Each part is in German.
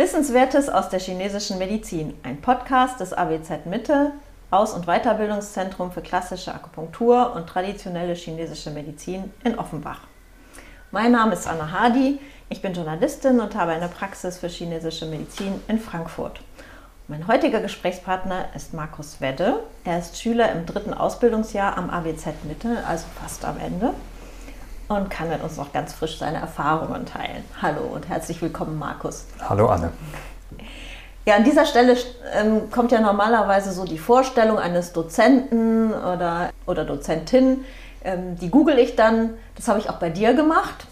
Wissenswertes aus der chinesischen Medizin, ein Podcast des AWZ Mitte, Aus- und Weiterbildungszentrum für klassische Akupunktur und traditionelle chinesische Medizin in Offenbach. Mein Name ist Anna Hardy, ich bin Journalistin und habe eine Praxis für chinesische Medizin in Frankfurt. Mein heutiger Gesprächspartner ist Markus Wedde. Er ist Schüler im dritten Ausbildungsjahr am AWZ Mitte, also fast am Ende und kann mit uns noch ganz frisch seine Erfahrungen teilen. Hallo und herzlich willkommen, Markus. Hallo, Anne. Ja, an dieser Stelle ähm, kommt ja normalerweise so die Vorstellung eines Dozenten oder, oder Dozentin. Ähm, die google ich dann. Das habe ich auch bei dir gemacht.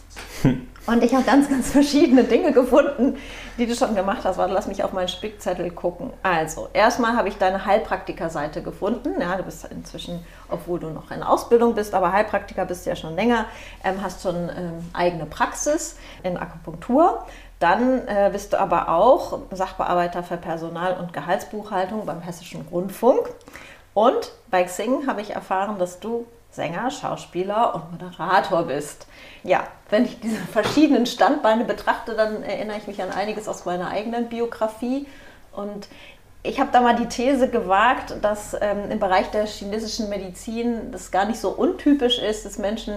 Und ich habe ganz, ganz verschiedene Dinge gefunden, die du schon gemacht hast. Warte, lass mich auf meinen Spickzettel gucken. Also, erstmal habe ich deine Heilpraktiker-Seite gefunden. Ja, du bist inzwischen, obwohl du noch in Ausbildung bist, aber Heilpraktiker bist du ja schon länger, ähm, hast schon ähm, eigene Praxis in Akupunktur. Dann äh, bist du aber auch Sachbearbeiter für Personal- und Gehaltsbuchhaltung beim Hessischen Rundfunk. Und bei Xing habe ich erfahren, dass du Sänger, Schauspieler und Moderator bist. Ja, wenn ich diese verschiedenen Standbeine betrachte, dann erinnere ich mich an einiges aus meiner eigenen Biografie. Und ich habe da mal die These gewagt, dass ähm, im Bereich der chinesischen Medizin das gar nicht so untypisch ist, dass Menschen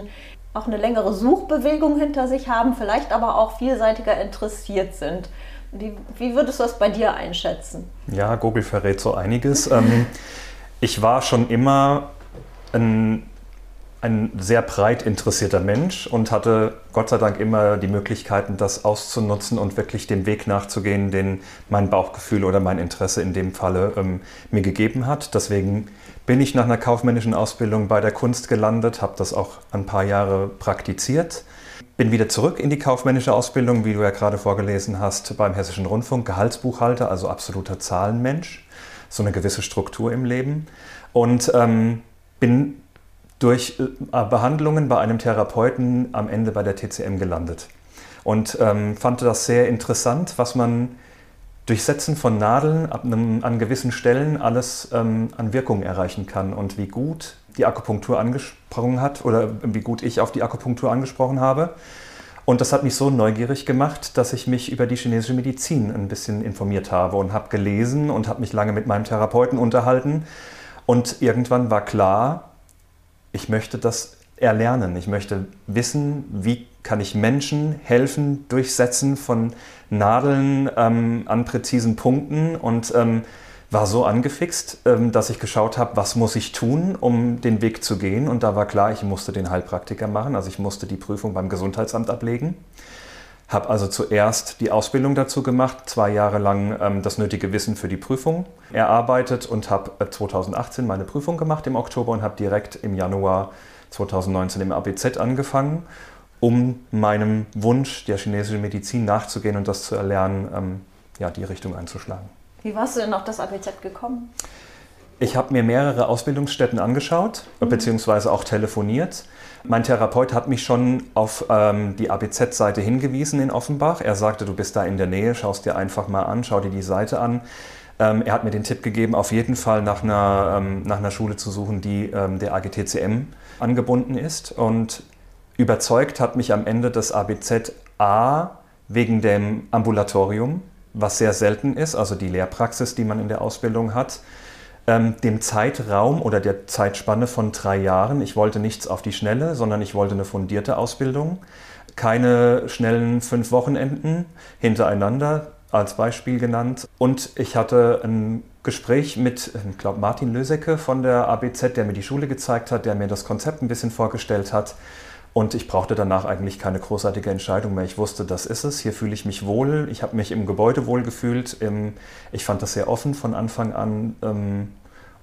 auch eine längere Suchbewegung hinter sich haben, vielleicht aber auch vielseitiger interessiert sind. Wie, wie würdest du das bei dir einschätzen? Ja, Google verrät so einiges. ähm, ich war schon immer ein ein sehr breit interessierter Mensch und hatte Gott sei Dank immer die Möglichkeiten, das auszunutzen und wirklich dem Weg nachzugehen, den mein Bauchgefühl oder mein Interesse in dem Falle ähm, mir gegeben hat. Deswegen bin ich nach einer kaufmännischen Ausbildung bei der Kunst gelandet, habe das auch ein paar Jahre praktiziert. Bin wieder zurück in die kaufmännische Ausbildung, wie du ja gerade vorgelesen hast, beim Hessischen Rundfunk, Gehaltsbuchhalter, also absoluter Zahlenmensch, so eine gewisse Struktur im Leben. Und ähm, bin durch äh, Behandlungen bei einem Therapeuten am Ende bei der TCM gelandet. Und ähm, fand das sehr interessant, was man durch Setzen von Nadeln einem, an gewissen Stellen alles ähm, an Wirkung erreichen kann und wie gut die Akupunktur angesprochen hat oder wie gut ich auf die Akupunktur angesprochen habe. Und das hat mich so neugierig gemacht, dass ich mich über die chinesische Medizin ein bisschen informiert habe und habe gelesen und habe mich lange mit meinem Therapeuten unterhalten. Und irgendwann war klar, ich möchte das erlernen. Ich möchte wissen, wie kann ich Menschen helfen, durchsetzen von Nadeln ähm, an präzisen Punkten und ähm, war so angefixt, ähm, dass ich geschaut habe, was muss ich tun, um den Weg zu gehen. Und da war klar, ich musste den Heilpraktiker machen, also ich musste die Prüfung beim Gesundheitsamt ablegen. Habe also zuerst die Ausbildung dazu gemacht, zwei Jahre lang ähm, das nötige Wissen für die Prüfung erarbeitet und habe 2018 meine Prüfung gemacht im Oktober und habe direkt im Januar 2019 im ABZ angefangen, um meinem Wunsch der chinesischen Medizin nachzugehen und das zu erlernen, ähm, ja, die Richtung einzuschlagen. Wie warst du denn auf das ABZ gekommen? Ich habe mir mehrere Ausbildungsstätten angeschaut, mhm. beziehungsweise auch telefoniert. Mein Therapeut hat mich schon auf ähm, die ABZ-Seite hingewiesen in Offenbach. Er sagte, du bist da in der Nähe, schau es dir einfach mal an, schau dir die Seite an. Ähm, er hat mir den Tipp gegeben, auf jeden Fall nach einer, ähm, nach einer Schule zu suchen, die ähm, der AGTCM angebunden ist. Und überzeugt hat mich am Ende das ABZ A wegen dem Ambulatorium, was sehr selten ist, also die Lehrpraxis, die man in der Ausbildung hat ähm, dem Zeitraum oder der Zeitspanne von drei Jahren. Ich wollte nichts auf die Schnelle, sondern ich wollte eine fundierte Ausbildung. Keine schnellen fünf Wochenenden hintereinander, als Beispiel genannt. Und ich hatte ein Gespräch mit, ich glaube, Martin Lösecke von der ABZ, der mir die Schule gezeigt hat, der mir das Konzept ein bisschen vorgestellt hat. Und ich brauchte danach eigentlich keine großartige Entscheidung mehr. Ich wusste, das ist es. Hier fühle ich mich wohl. Ich habe mich im Gebäude wohl gefühlt. Ich fand das sehr offen von Anfang an ähm,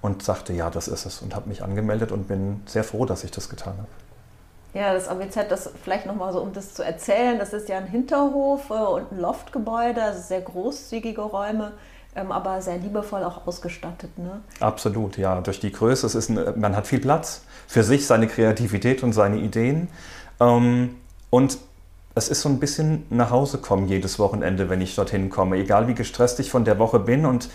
und sagte, ja, das ist es. Und habe mich angemeldet und bin sehr froh, dass ich das getan habe. Ja, das ABZ, das vielleicht nochmal so, um das zu erzählen, das ist ja ein Hinterhof äh, und ein Loftgebäude, also sehr großzügige Räume aber sehr liebevoll auch ausgestattet. Ne? Absolut, ja. Durch die Größe, es ist ein, man hat viel Platz für sich, seine Kreativität und seine Ideen. Ähm, und es ist so ein bisschen nach Hause kommen jedes Wochenende, wenn ich dorthin komme, egal wie gestresst ich von der Woche bin. Und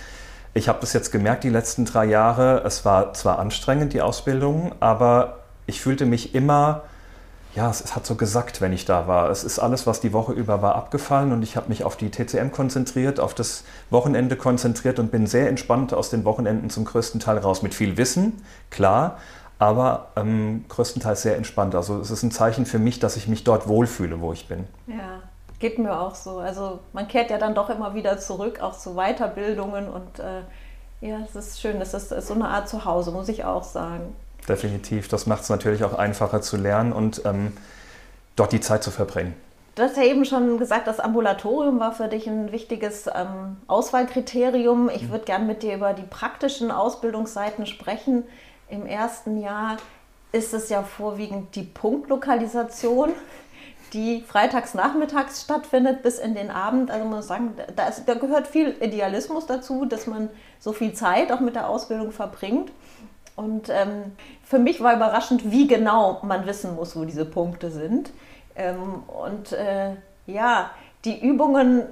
ich habe das jetzt gemerkt, die letzten drei Jahre. Es war zwar anstrengend, die Ausbildung, aber ich fühlte mich immer ja, es, es, hat so gesackt, wenn ich da war. Es ist alles, was die Woche über war, abgefallen und ich habe mich auf die TCM konzentriert, auf das Wochenende konzentriert und bin sehr entspannt aus den Wochenenden zum größten Teil raus. Mit viel Wissen, klar, aber ähm, größtenteils sehr entspannt. Also es ist ein Zeichen für mich, dass ich mich dort wohlfühle, wo ich bin. Ja, geht mir auch so. Also man kehrt ja dann doch immer wieder zurück, auch zu Weiterbildungen und äh, ja, es ist schön. Es ist, ist so eine Art Zuhause, muss ich auch sagen. Definitiv. Das macht es natürlich auch einfacher zu lernen und ähm, dort die Zeit zu verbringen. Du hast ja eben schon gesagt, das Ambulatorium war für dich ein wichtiges ähm, Auswahlkriterium. Ich mhm. würde gerne mit dir über die praktischen Ausbildungsseiten sprechen. Im ersten Jahr ist es ja vorwiegend die Punktlokalisation, die freitags nachmittags stattfindet bis in den Abend. Also man muss sagen, da, ist, da gehört viel Idealismus dazu, dass man so viel Zeit auch mit der Ausbildung verbringt. Und ähm, für mich war überraschend, wie genau man wissen muss, wo diese Punkte sind. Ähm, und äh, ja, die Übungen,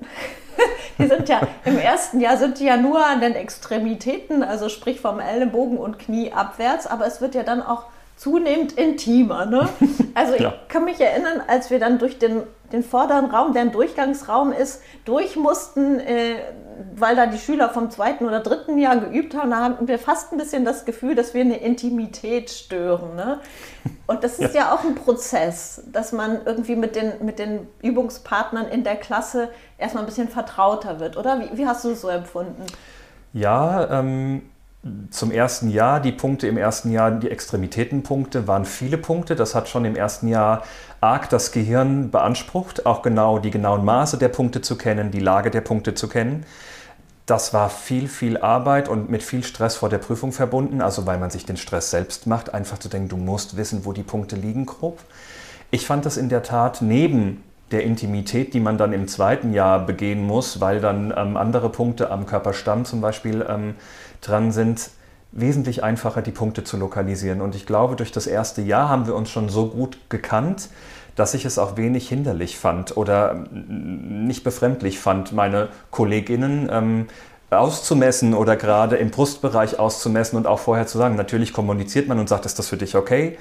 die sind ja im ersten Jahr sind die ja nur an den Extremitäten, also sprich vom Ellenbogen und Knie abwärts, aber es wird ja dann auch zunehmend intimer. Ne? Also ja. ich kann mich erinnern, als wir dann durch den, den vorderen Raum, der ein Durchgangsraum ist, durch mussten, äh, weil da die Schüler vom zweiten oder dritten Jahr geübt haben, da hatten wir fast ein bisschen das Gefühl, dass wir eine Intimität stören. Ne? Und das ist ja. ja auch ein Prozess, dass man irgendwie mit den, mit den Übungspartnern in der Klasse erstmal ein bisschen vertrauter wird, oder? Wie, wie hast du es so empfunden? Ja, ähm, zum ersten Jahr, die Punkte im ersten Jahr, die Extremitätenpunkte waren viele Punkte. Das hat schon im ersten Jahr arg das Gehirn beansprucht, auch genau die genauen Maße der Punkte zu kennen, die Lage der Punkte zu kennen. Das war viel, viel Arbeit und mit viel Stress vor der Prüfung verbunden, also weil man sich den Stress selbst macht, einfach zu denken, du musst wissen, wo die Punkte liegen, grob. Ich fand das in der Tat neben der Intimität, die man dann im zweiten Jahr begehen muss, weil dann ähm, andere Punkte am Körperstamm zum Beispiel ähm, dran sind, wesentlich einfacher die Punkte zu lokalisieren. Und ich glaube, durch das erste Jahr haben wir uns schon so gut gekannt, dass ich es auch wenig hinderlich fand oder nicht befremdlich fand, meine Kolleginnen ähm, auszumessen oder gerade im Brustbereich auszumessen und auch vorher zu sagen, natürlich kommuniziert man und sagt, ist das für dich okay?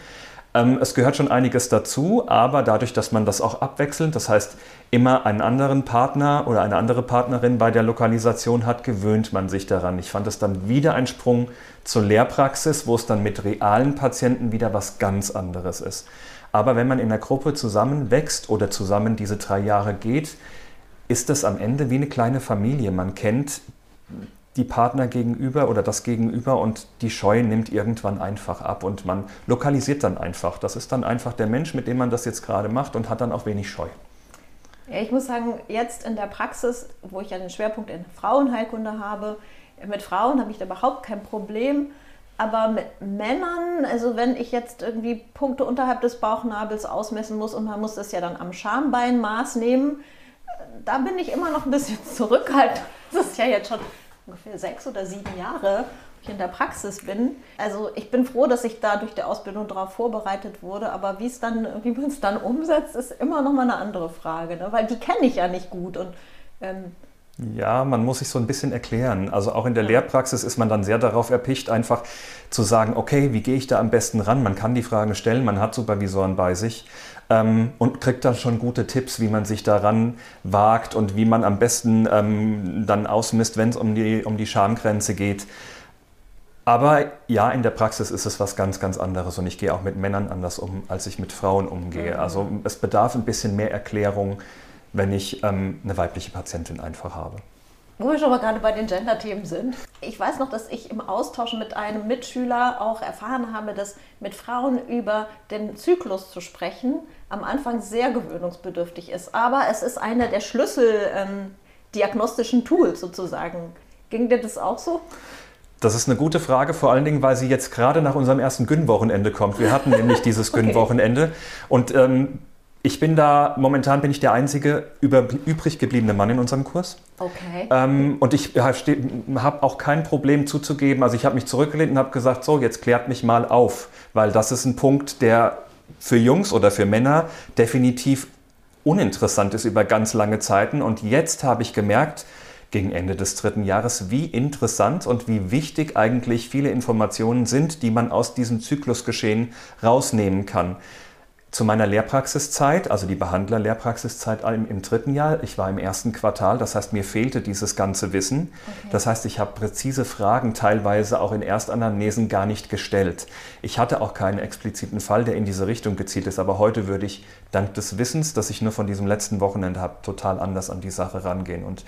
Ähm, es gehört schon einiges dazu, aber dadurch, dass man das auch abwechselnd, das heißt immer einen anderen Partner oder eine andere Partnerin bei der Lokalisation hat, gewöhnt man sich daran. Ich fand es dann wieder ein Sprung zur Lehrpraxis, wo es dann mit realen Patienten wieder was ganz anderes ist. Aber wenn man in der Gruppe zusammen wächst oder zusammen diese drei Jahre geht, ist es am Ende wie eine kleine Familie. Man kennt die Partner gegenüber oder das Gegenüber und die Scheu nimmt irgendwann einfach ab und man lokalisiert dann einfach. Das ist dann einfach der Mensch, mit dem man das jetzt gerade macht und hat dann auch wenig Scheu. Ja, ich muss sagen, jetzt in der Praxis, wo ich ja den Schwerpunkt in Frauenheilkunde habe, mit Frauen habe ich da überhaupt kein Problem. Aber mit Männern, also wenn ich jetzt irgendwie Punkte unterhalb des Bauchnabels ausmessen muss und man muss das ja dann am Schambeinmaß nehmen, da bin ich immer noch ein bisschen zurückhaltend. Das ist ja jetzt schon ungefähr sechs oder sieben Jahre ich in der Praxis bin. Also ich bin froh, dass ich da durch die Ausbildung darauf vorbereitet wurde, aber wie es dann, wie man es dann umsetzt, ist immer noch mal eine andere Frage, ne? weil die kenne ich ja nicht gut und ähm, ja, man muss sich so ein bisschen erklären. Also auch in der Lehrpraxis ist man dann sehr darauf erpicht, einfach zu sagen, okay, wie gehe ich da am besten ran? Man kann die Fragen stellen, man hat Supervisoren bei sich ähm, und kriegt dann schon gute Tipps, wie man sich daran wagt und wie man am besten ähm, dann ausmisst, wenn es um die, um die Schamgrenze geht. Aber ja, in der Praxis ist es was ganz, ganz anderes und ich gehe auch mit Männern anders um, als ich mit Frauen umgehe. Mhm. Also es bedarf ein bisschen mehr Erklärung, wenn ich ähm, eine weibliche Patientin einfach habe. Wo wir schon mal gerade bei den Gender-Themen sind. Ich weiß noch, dass ich im Austausch mit einem Mitschüler auch erfahren habe, dass mit Frauen über den Zyklus zu sprechen am Anfang sehr gewöhnungsbedürftig ist. Aber es ist einer der Schlüssel-diagnostischen ähm, Tools sozusagen. Ging dir das auch so? Das ist eine gute Frage, vor allen Dingen, weil sie jetzt gerade nach unserem ersten Gün-Wochenende kommt. Wir hatten nämlich dieses Gün-Wochenende. Okay. Und ähm, ich bin da, momentan bin ich der einzige über, übrig gebliebene Mann in unserem Kurs. Okay. Ähm, und ich habe auch kein Problem zuzugeben. Also ich habe mich zurückgelehnt und habe gesagt, so, jetzt klärt mich mal auf. Weil das ist ein Punkt, der für Jungs oder für Männer definitiv uninteressant ist über ganz lange Zeiten. Und jetzt habe ich gemerkt, gegen Ende des dritten Jahres, wie interessant und wie wichtig eigentlich viele Informationen sind, die man aus diesem Zyklusgeschehen rausnehmen kann. Zu meiner Lehrpraxiszeit, also die Behandler-Lehrpraxiszeit im, im, dritten Jahr. Ich war im ersten Quartal, das heißt, mir fehlte dieses ganze Wissen. Okay. Das heißt, ich habe präzise Fragen teilweise auch in Erstanamnesen gar nicht gestellt. Ich hatte auch keinen expliziten Fall, der in diese Richtung gezielt ist, aber heute würde ich dank des Wissens, das ich nur von diesem letzten Wochenende habe, total anders an die Sache rangehen und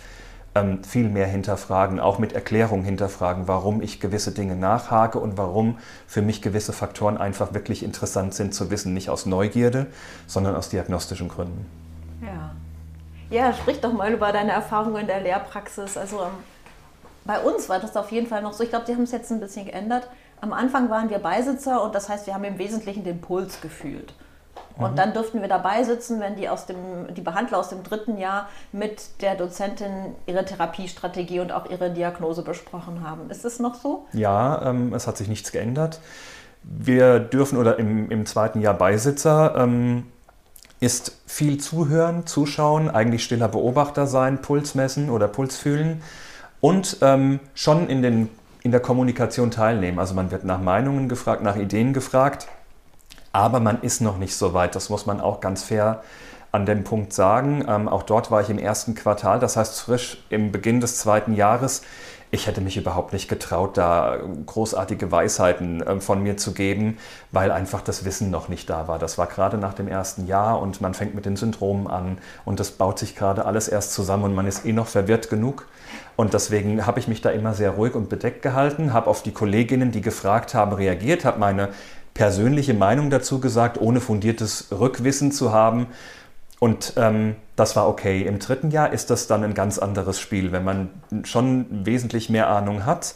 ähm, viel mehr hinterfragen, auch mit Erklärung hinterfragen, warum ich gewisse Dinge nachhake und warum für mich gewisse Faktoren einfach wirklich interessant sind zu wissen, nicht aus Neugierde, sondern aus diagnostischen Gründen. Ja. Ja, sprich doch mal über deine Erfahrungen in der Lehrpraxis. Also ähm, bei uns war das auf jeden Fall noch so. Ich glaube, die haben es jetzt ein bisschen geändert. Am Anfang waren wir Beisitzer und das heißt, wir haben im Wesentlichen den Puls gefühlt. Und mhm. dann durften wir dabei sitzen, wenn die, aus dem, die Behandler aus dem dritten Jahr mit der Dozentin ihre Therapiestrategie und auch ihre Diagnose besprochen haben. Ist es noch so? Ja, ähm, es hat sich nichts geändert. Wir dürfen oder im, im zweiten Jahr Beisitzer ähm, ist viel zuhören, zuschauen, eigentlich stiller Beobachter sein, Puls messen oder Puls fühlen und ähm, schon in, den, in der Kommunikation teilnehmen. Also man wird nach Meinungen gefragt, nach Ideen gefragt. Aber man ist noch nicht so weit, das muss man auch ganz fair an dem Punkt sagen. Ähm, auch dort war ich im ersten Quartal, das heißt frisch im Beginn des zweiten Jahres. Ich hätte mich überhaupt nicht getraut, da großartige Weisheiten äh, von mir zu geben, weil einfach das Wissen noch nicht da war. Das war gerade nach dem ersten Jahr und man fängt mit den Syndromen an und das baut sich gerade alles erst zusammen und man ist eh noch verwirrt genug. Und deswegen habe ich mich da immer sehr ruhig und bedeckt gehalten, habe auf die Kolleginnen, die gefragt haben, reagiert, habe meine persönliche Meinung dazu gesagt, ohne fundiertes Rückwissen zu haben. Und ähm, das war okay. Im dritten Jahr ist das dann ein ganz anderes Spiel, wenn man schon wesentlich mehr Ahnung hat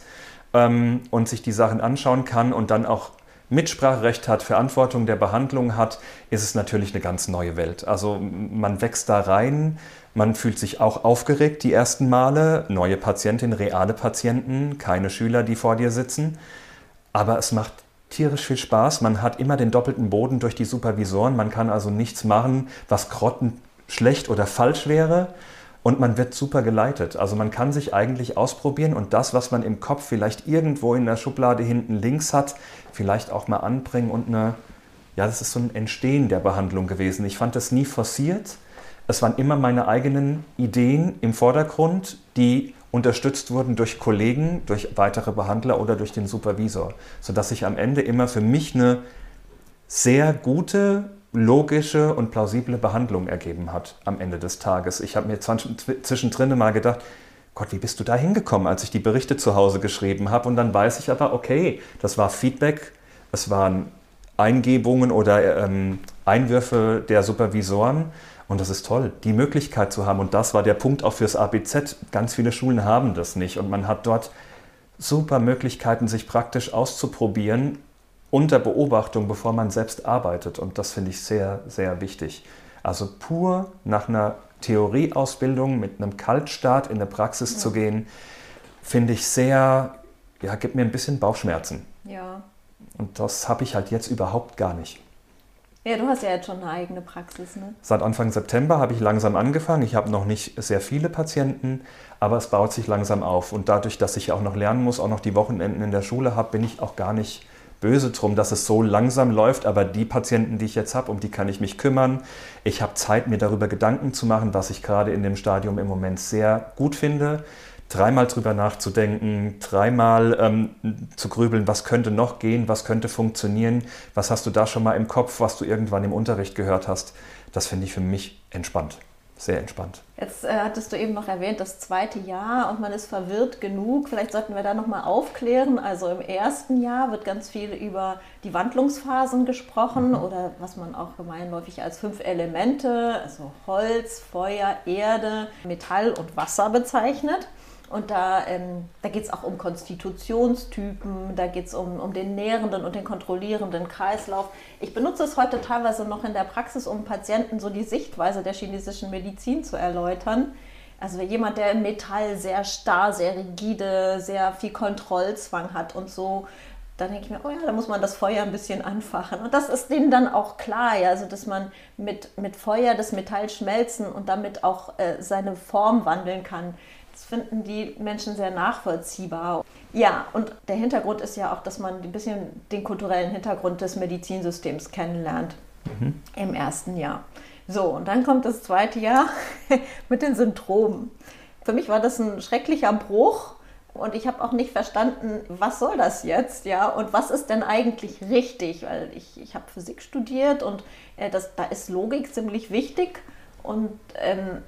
ähm, und sich die Sachen anschauen kann und dann auch Mitspracherecht hat, Verantwortung der Behandlung hat, ist es natürlich eine ganz neue Welt. Also man wächst da rein, man fühlt sich auch aufgeregt die ersten Male, neue Patientin, reale Patienten, keine Schüler, die vor dir sitzen. Aber es macht tierisch viel Spaß. Man hat immer den doppelten Boden durch die Supervisoren. Man kann also nichts machen, was grottenschlecht oder falsch wäre. Und man wird super geleitet. Also man kann sich eigentlich ausprobieren und das, was man im Kopf vielleicht irgendwo in der Schublade hinten links hat, vielleicht auch mal anbringen und eine, ja, das ist so ein Entstehen der Behandlung gewesen. Ich fand das nie forciert. Es waren immer meine eigenen Ideen im Vordergrund, die unterstützt wurden durch Kollegen, durch weitere Behandler oder durch den Supervisor, sodass sich am Ende immer für mich eine sehr gute, logische und plausible Behandlung ergeben hat am Ende des Tages. Ich habe mir zwischendrin mal gedacht, Gott, wie bist du da hingekommen, als ich die Berichte zu Hause geschrieben habe? Und dann weiß ich aber, okay, das war Feedback, es waren Eingebungen oder ähm, Einwürfe der Supervisoren und das ist toll, die Möglichkeit zu haben. Und das war der Punkt auch fürs ABZ. Ganz viele Schulen haben das nicht. Und man hat dort super Möglichkeiten, sich praktisch auszuprobieren unter Beobachtung, bevor man selbst arbeitet. Und das finde ich sehr, sehr wichtig. Also pur nach einer Theorieausbildung mit einem Kaltstart in der Praxis ja. zu gehen, finde ich sehr, ja, gibt mir ein bisschen Bauchschmerzen. Ja. Und das habe ich halt jetzt überhaupt gar nicht. Ja, du hast ja jetzt schon eine eigene Praxis, ne? Seit Anfang September habe ich langsam angefangen. Ich habe noch nicht sehr viele Patienten, aber es baut sich langsam auf. Und dadurch, dass ich auch noch lernen muss, auch noch die Wochenenden in der Schule habe, bin ich auch gar nicht böse drum, dass es so langsam läuft. Aber die Patienten, die ich jetzt habe, um die kann ich mich kümmern. Ich habe Zeit, mir darüber Gedanken zu machen, was ich gerade in dem Stadium im Moment sehr gut finde dreimal drüber nachzudenken, dreimal ähm, zu grübeln, was könnte noch gehen, was könnte funktionieren, was hast du da schon mal im Kopf, was du irgendwann im Unterricht gehört hast. Das finde ich für mich entspannt, sehr entspannt. Jetzt äh, hattest du eben noch erwähnt, das zweite Jahr und man ist verwirrt genug. Vielleicht sollten wir da nochmal aufklären. Also im ersten Jahr wird ganz viel über die Wandlungsphasen gesprochen mhm. oder was man auch gemeinläufig als fünf Elemente, also Holz, Feuer, Erde, Metall und Wasser bezeichnet. Und da, ähm, da geht es auch um Konstitutionstypen, da geht es um, um den nährenden und den kontrollierenden Kreislauf. Ich benutze es heute teilweise noch in der Praxis, um Patienten so die Sichtweise der chinesischen Medizin zu erläutern. Also jemand, der im Metall sehr starr, sehr rigide, sehr viel Kontrollzwang hat und so, dann denke ich mir, oh ja, da muss man das Feuer ein bisschen anfachen. Und das ist denen dann auch klar, ja, also dass man mit, mit Feuer das Metall schmelzen und damit auch äh, seine Form wandeln kann. Das finden die Menschen sehr nachvollziehbar. Ja, und der Hintergrund ist ja auch, dass man ein bisschen den kulturellen Hintergrund des Medizinsystems kennenlernt. mhm. im ersten Jahr. So, und dann kommt das zweite Jahr mit den Syndromen. Für mich war das ein schrecklicher Bruch und ich habe auch nicht verstanden, was soll das jetzt, ja, und was ist denn eigentlich richtig, weil ich, ich habe Physik studiert und äh, das, da ist Logik ziemlich wichtig und ähm,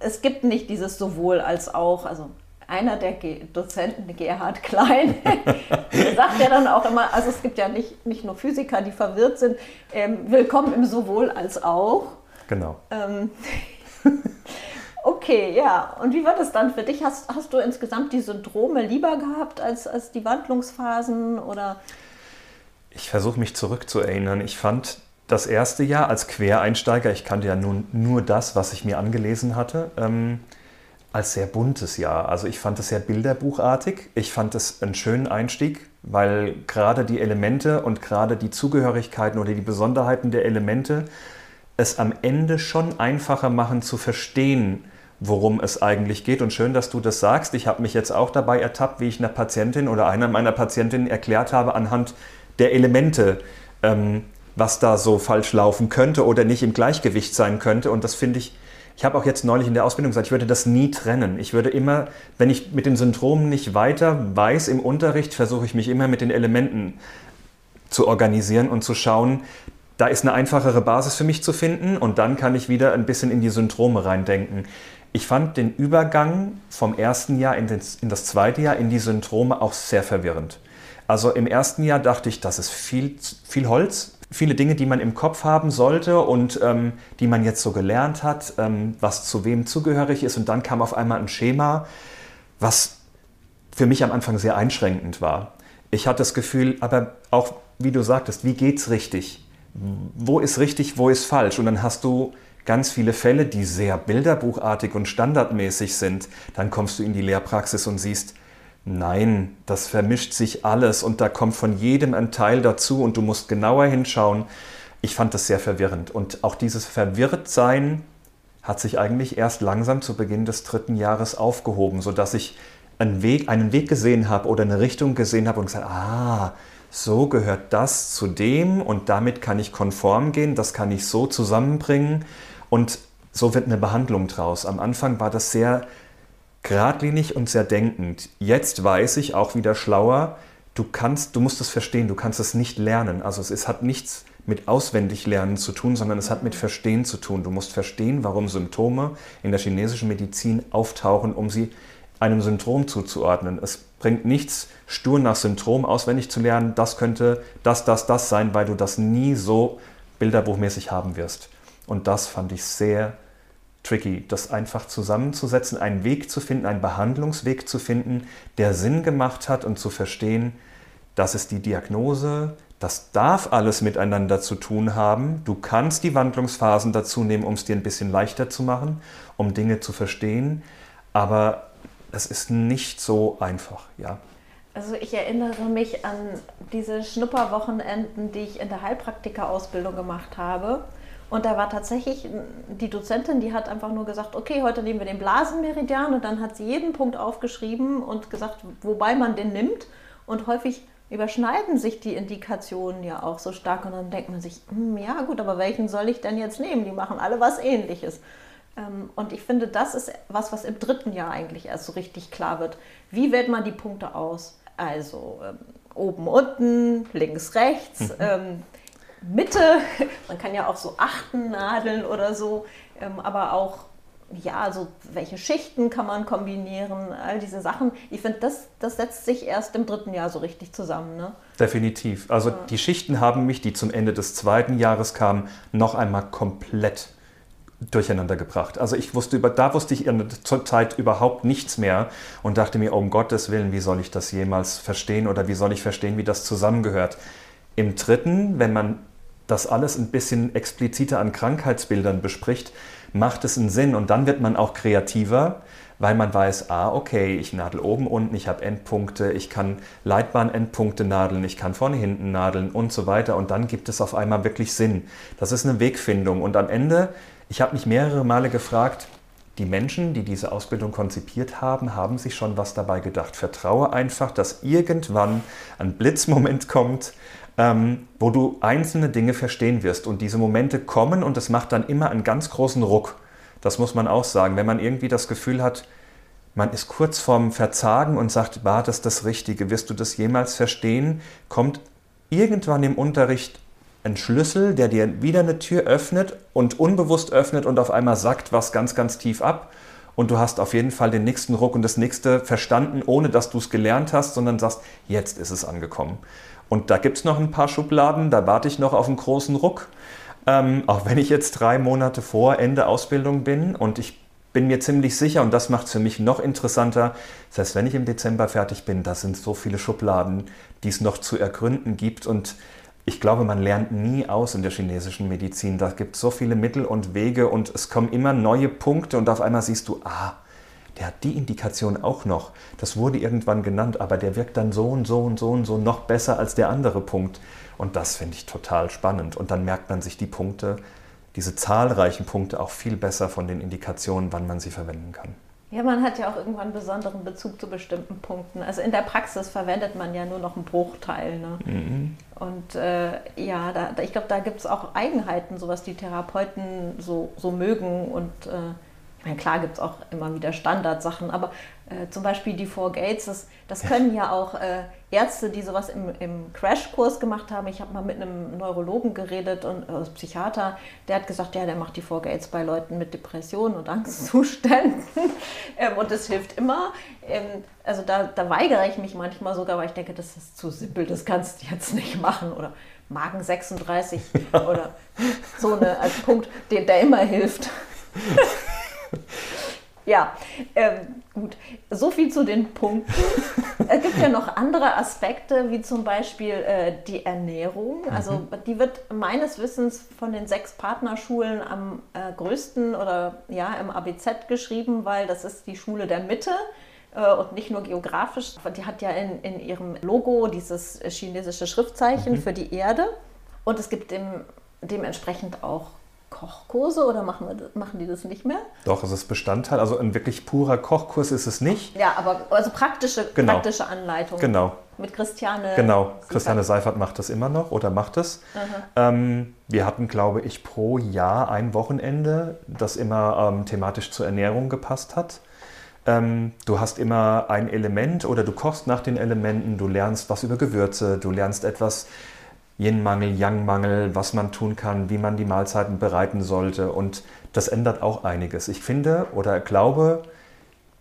es gibt nicht dieses sowohl als auch, also einer der Ge Dozenten, Gerhard Klein, sagt ja dann auch immer, also es gibt ja nicht, nicht nur Physiker, die verwirrt sind, ähm, willkommen im sowohl als auch. Genau. Ähm, okay, ja. Und wie war das dann für dich? Hast, hast du insgesamt die Syndrome lieber gehabt als, als die Wandlungsphasen oder? Ich versuche mich zurückzuerinnern. Ich fand das erste Jahr als Quereinsteiger, ich kannte ja nun nur das, was ich mir angelesen hatte, ähm, als sehr buntes Jahr. Also ich fand es sehr bilderbuchartig. Ich fand es einen schönen Einstieg, weil gerade die Elemente und gerade die Zugehörigkeiten oder die Besonderheiten der Elemente es am Ende schon einfacher machen zu verstehen, worum es eigentlich geht. Und schön, dass du das sagst. Ich habe mich jetzt auch dabei ertappt, wie ich einer Patientin oder einer meiner Patientinnen erklärt habe anhand der Elemente, ähm, was da so falsch laufen könnte oder nicht im Gleichgewicht sein könnte. Und das finde ich ich habe auch jetzt neulich in der Ausbildung gesagt, ich würde das nie trennen. Ich würde immer, wenn ich mit den Syndromen nicht weiter weiß im Unterricht, versuche ich mich immer mit den Elementen zu organisieren und zu schauen, da ist eine einfachere Basis für mich zu finden und dann kann ich wieder ein bisschen in die Syndrome reindenken. Ich fand den Übergang vom ersten Jahr in, das, in das zweite Jahr in die Syndrome auch sehr verwirrend. Also im ersten Jahr dachte ich, das ist viel, viel Holz, viele Dinge, die man im Kopf haben sollte und ähm, die man jetzt so gelernt hat, ähm, was zu wem zugehörig ist. Und dann kam auf einmal ein Schema, was für mich am Anfang sehr einschränkend war. Ich hatte das Gefühl, aber auch wie du sagtest, wie geht's richtig? Wo ist richtig, wo ist falsch? Und dann hast du ganz viele Fälle, die sehr bilderbuchartig und standardmäßig sind. Dann kommst du in die Lehrpraxis und siehst, Nein, das vermischt sich alles und da kommt von jedem ein Teil dazu und du musst genauer hinschauen. Ich fand das sehr verwirrend und auch dieses Verwirrtsein hat sich eigentlich erst langsam zu Beginn des dritten Jahres aufgehoben, sodass ich einen Weg, einen Weg gesehen habe oder eine Richtung gesehen habe und gesagt, ah, so gehört das zu dem und damit kann ich konform gehen, das kann ich so zusammenbringen und so wird eine Behandlung draus. Am Anfang war das sehr geradlinig und sehr denkend. Jetzt weiß ich auch wieder schlauer, du kannst, du musst es verstehen, du kannst es nicht lernen. Also es, es hat nichts mit auswendig lernen zu tun, sondern es hat mit Verstehen zu tun. Du musst verstehen, warum Symptome in der chinesischen Medizin auftauchen, um sie einem Syndrom zuzuordnen. Es bringt nichts, stur nach Symptom auswendig zu lernen, das könnte das, das, das sein, weil du das nie so bilderbuchmäßig haben wirst. Und das fand ich sehr tricky, das einfach zusammenzusetzen, einen Weg zu finden, einen Behandlungsweg zu finden, der Sinn gemacht hat und zu verstehen, das ist die Diagnose, das darf alles miteinander zu tun haben. Du kannst die Wandlungsphasen dazu nehmen, um es dir ein bisschen leichter zu machen, um Dinge zu verstehen, aber es ist nicht so einfach, ja. Also ich erinnere mich an diese Schnupperwochenenden, die ich in der Heilpraktika-Ausbildung gemacht habe. Und da war tatsächlich die Dozentin, die hat einfach nur gesagt, okay, heute nehmen wir den Blasenmeridian und dann hat sie jeden Punkt aufgeschrieben und gesagt, wobei man den nimmt. Und häufig überschneiden sich die Indikationen ja auch so stark und dann denkt man sich, hm, ja gut, aber welchen soll ich denn jetzt nehmen? Die machen alle was ähnliches. Ähm, und ich finde, das ist was, was im dritten Jahr eigentlich erst so richtig klar wird. Wie wählt man die Punkte aus? Also ähm, oben, unten, links, rechts. Mhm. Ähm, Mitte. Man kann ja auch so achten nadeln oder so, ähm, aber auch ja, also welche Schichten kann man kombinieren, all diese Sachen. Ich finde, das, das setzt sich erst im dritten Jahr so richtig zusammen. Ne? Definitiv. Also ja. die Schichten haben mich, die zum Ende des zweiten Jahres kamen, noch einmal komplett durcheinander gebracht. Also ich wusste über, da wusste ich zur Zeit überhaupt nichts mehr und dachte mir, um Gottes Willen, wie soll ich das jemals verstehen oder wie soll ich verstehen, wie das zusammengehört? Im dritten, wenn man das alles ein bisschen expliziter an Krankheitsbildern bespricht, macht es einen Sinn und dann wird man auch kreativer, weil man weiß, ah, okay, ich nadel oben, unten, ich habe Endpunkte, ich kann Leitbahn-Endpunkte nadeln, ich kann vorne, hinten nadeln und so weiter und dann gibt es auf einmal wirklich Sinn. Das ist eine Wegfindung und am Ende, ich habe mich mehrere Male gefragt, die Menschen, die diese Ausbildung konzipiert haben, haben sich schon was dabei gedacht. Vertraue einfach, dass irgendwann ein Blitzmoment kommt, ähm, wo du einzelne Dinge verstehen wirst. Und diese Momente kommen und es macht dann immer einen ganz großen Ruck. Das muss man auch sagen. Wenn man irgendwie das Gefühl hat, man ist kurz vorm Verzagen und sagt, war das das Richtige? Wirst du das jemals verstehen? Kommt irgendwann im Unterricht ein Schlüssel, der dir wieder eine Tür öffnet und unbewusst öffnet und auf einmal sackt was ganz, ganz tief ab. Und du hast auf jeden Fall den nächsten Ruck und das nächste verstanden, ohne dass du es gelernt hast, sondern sagst, jetzt ist es angekommen. Und da gibt es noch ein paar Schubladen, da warte ich noch auf einen großen Ruck. Ähm, auch wenn ich jetzt drei Monate vor Ende Ausbildung bin und ich bin mir ziemlich sicher, und das macht es für mich noch interessanter, das heißt, wenn ich im Dezember fertig bin, da sind so viele Schubladen, die es noch zu ergründen gibt. Und ich glaube, man lernt nie aus in der chinesischen Medizin. Da gibt es so viele Mittel und Wege und es kommen immer neue Punkte und auf einmal siehst du, ah, der hat die Indikation auch noch. Das wurde irgendwann genannt, aber der wirkt dann so und so und so und so noch besser als der andere Punkt. Und das finde ich total spannend. Und dann merkt man sich die Punkte, diese zahlreichen Punkte auch viel besser von den Indikationen, wann man sie verwenden kann. Ja, man hat ja auch irgendwann einen besonderen Bezug zu bestimmten Punkten. Also in der Praxis verwendet man ja nur noch einen Bruchteil. Ne? Mhm. Und äh, ja, da, ich glaube, da gibt es auch Eigenheiten, so was die Therapeuten so, so mögen und äh, meine, klar gibt es auch immer wieder Standardsachen, aber äh, zum Beispiel die Four Gates, das, das können ja auch äh, Ärzte, die sowas im, im Crashkurs gemacht haben. Ich habe mal mit einem Neurologen geredet und äh, Psychiater, der hat gesagt, ja, der macht die Four Gates bei Leuten mit Depressionen und Angstzuständen ähm, und das hilft immer. Ähm, also da, da weigere ich mich manchmal sogar, weil ich denke, das ist zu simpel, das kannst du jetzt nicht machen oder Magen 36 oder so eine als Punkt, der, der immer hilft. Ja, ähm, gut. So viel zu den Punkten. es gibt ja noch andere Aspekte, wie zum Beispiel äh, die Ernährung. Also mhm. die wird meines Wissens von den sechs Partnerschulen am äh, größten oder ja im ABZ geschrieben, weil das ist die Schule der Mitte äh, und nicht nur geografisch. Die hat ja in, in ihrem Logo dieses chinesische Schriftzeichen mhm. für die Erde. Und es gibt dem, dementsprechend auch Kochkurse oder machen, wir, machen die das nicht mehr? Doch, es ist Bestandteil. Also ein wirklich purer Kochkurs ist es nicht. Ja, aber also praktische, genau. praktische Anleitung. Genau. Mit Christiane. Genau, Seifert. Christiane Seifert macht das immer noch oder macht es. Ähm, wir hatten, glaube ich, pro Jahr ein Wochenende, das immer ähm, thematisch zur Ernährung gepasst hat. Ähm, du hast immer ein Element oder du kochst nach den Elementen, du lernst was über Gewürze, du lernst etwas Yin-Mangel, Yang-Mangel, was man tun kann, wie man die Mahlzeiten bereiten sollte. Und das ändert auch einiges. Ich finde oder glaube,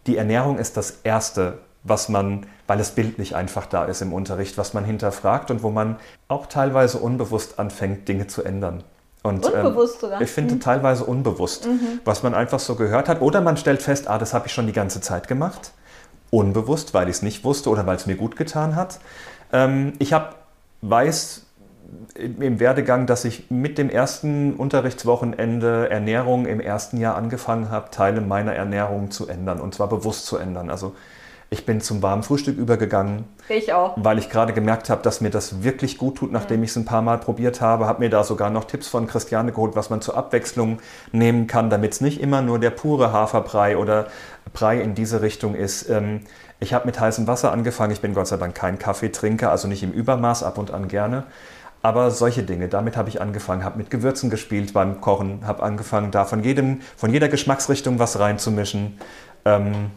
die Ernährung ist das Erste, was man, weil es bildlich einfach da ist im Unterricht, was man hinterfragt und wo man auch teilweise unbewusst anfängt, Dinge zu ändern. Und, ähm, unbewusst ähm, sogar. Ich finde mhm. teilweise unbewusst, mhm. was man einfach so gehört hat. Oder man stellt fest, ah, das habe ich schon die ganze Zeit gemacht. Unbewusst, weil ich es nicht wusste oder weil es mir gut getan hat. Ähm, ich habe weiß im Werdegang, dass ich mit dem ersten Unterrichtswochenende Ernährung im ersten Jahr angefangen habe, Teile meiner Ernährung zu ändern und zwar bewusst zu ändern. Also ich bin zum warmen Frühstück übergegangen. Ich auch. Weil ich gerade gemerkt habe, dass mir das wirklich gut tut, nachdem mhm. ich es ein paar Mal probiert habe. Habe mir da sogar noch Tipps von Christiane geholt, was man zur Abwechslung nehmen kann, damit es nicht immer nur der pure Haferbrei oder Brei in diese Richtung ist. Ähm, ich habe mit heißem Wasser angefangen. Ich bin Gott sei Dank kein Kaffeetrinker, also nicht im Übermaß, ab und an gerne. Aber solche Dinge, damit habe ich angefangen, habe mit Gewürzen gespielt beim Kochen, habe angefangen, da von, jedem, von jeder Geschmacksrichtung was reinzumischen. Ähm,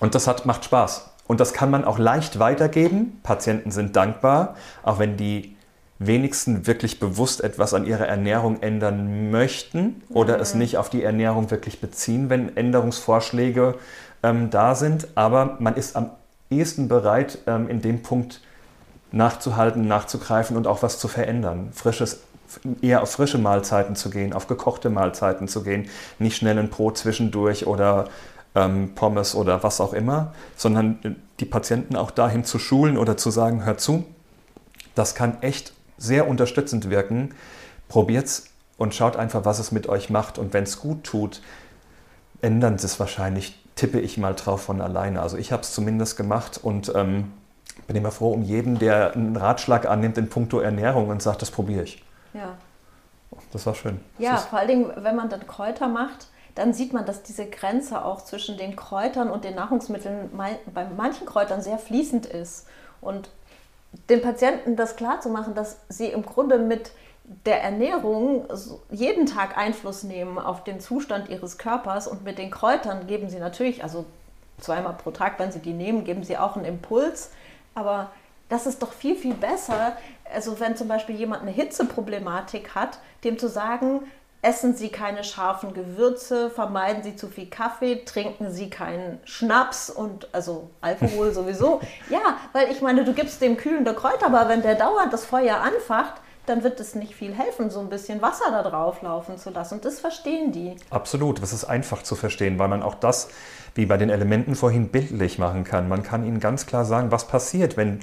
und das hat, macht Spaß. Und das kann man auch leicht weitergeben. Patienten sind dankbar, auch wenn die wenigsten wirklich bewusst etwas an ihrer Ernährung ändern möchten oder mhm. es nicht auf die Ernährung wirklich beziehen, wenn Änderungsvorschläge ähm, da sind. Aber man ist am ehesten bereit, ähm, in dem Punkt nachzuhalten, nachzugreifen und auch was zu verändern. Frisches, eher auf frische Mahlzeiten zu gehen, auf gekochte Mahlzeiten zu gehen, nicht schnell ein Brot zwischendurch oder ähm, Pommes oder was auch immer, sondern die Patienten auch dahin zu schulen oder zu sagen, hör zu, das kann echt sehr unterstützend wirken. Probiert's und schaut einfach, was es mit euch macht. Und wenn es gut tut, ändern sie es wahrscheinlich, tippe ich mal drauf von alleine. Also ich habe es zumindest gemacht und ähm, bin immer froh um jeden, der einen Ratschlag annimmt in puncto Ernährung und sagt, das probiere ich. Ja. Das war schön. Ja, vor allen Dingen, wenn man dann Kräuter macht, dann sieht man, dass diese Grenze auch zwischen den Kräutern und den Nahrungsmitteln bei manchen Kräutern sehr fließend ist. Und den Patienten das klarzumachen, dass sie im Grunde mit der Ernährung jeden Tag Einfluss nehmen auf den Zustand ihres Körpers und mit den Kräutern geben sie natürlich, also zweimal pro Tag, wenn sie die nehmen, geben sie auch einen Impuls, aber das ist doch viel, viel besser, also wenn zum Beispiel jemand eine Hitzeproblematik hat, dem zu sagen, essen Sie keine scharfen Gewürze, vermeiden Sie zu viel Kaffee, trinken Sie keinen Schnaps und also Alkohol sowieso. Ja, weil ich meine, du gibst dem kühlende Kräuter, aber wenn der dauernd das Feuer anfacht, dann wird es nicht viel helfen, so ein bisschen Wasser da drauf laufen zu lassen. Und das verstehen die. Absolut, das ist einfach zu verstehen, weil man auch das, wie bei den Elementen vorhin, bildlich machen kann. Man kann ihnen ganz klar sagen, was passiert, wenn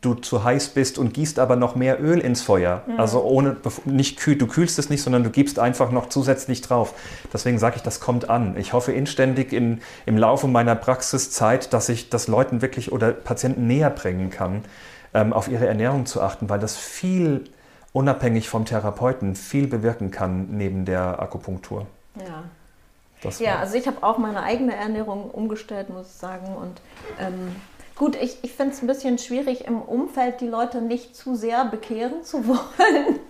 du zu heiß bist und gießt aber noch mehr Öl ins Feuer. Mhm. Also ohne nicht kühl, du kühlst es nicht, sondern du gibst einfach noch zusätzlich drauf. Deswegen sage ich, das kommt an. Ich hoffe inständig in, im Laufe meiner Praxiszeit, dass ich das Leuten wirklich oder Patienten näher bringen kann, ähm, auf ihre Ernährung zu achten, weil das viel unabhängig vom Therapeuten viel bewirken kann neben der Akupunktur. Ja. ja, also ich habe auch meine eigene Ernährung umgestellt, muss ich sagen. Und ähm, Gut, ich, ich finde es ein bisschen schwierig, im Umfeld die Leute nicht zu sehr bekehren zu wollen.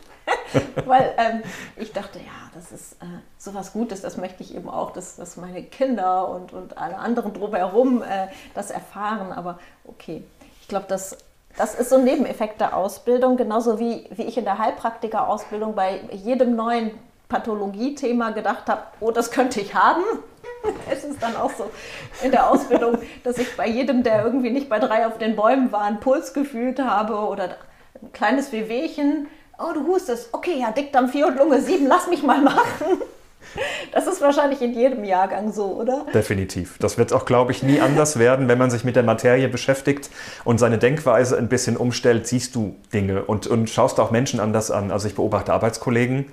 Weil ähm, ich dachte, ja, das ist äh, so was Gutes, das möchte ich eben auch, dass, dass meine Kinder und, und alle anderen drumherum äh, das erfahren. Aber okay, ich glaube, das, das ist so ein Nebeneffekt der Ausbildung, genauso wie, wie ich in der Heilpraktiker-Ausbildung bei jedem neuen Pathologie-Thema gedacht habe, oh, das könnte ich haben. es ist dann auch so in der Ausbildung, dass ich bei jedem, der irgendwie nicht bei drei auf den Bäumen war, einen Puls gefühlt habe oder ein kleines Wehwehchen. Oh, du hustest. Okay, ja, Dickdarm 4 und Lunge 7, lass mich mal machen. Das ist wahrscheinlich in jedem Jahrgang so, oder? Definitiv. Das wird auch, glaube ich, nie anders werden, wenn man sich mit der Materie beschäftigt und seine Denkweise ein bisschen umstellt, siehst du Dinge und, und schaust auch Menschen anders an. Also ich beobachte Arbeitskollegen,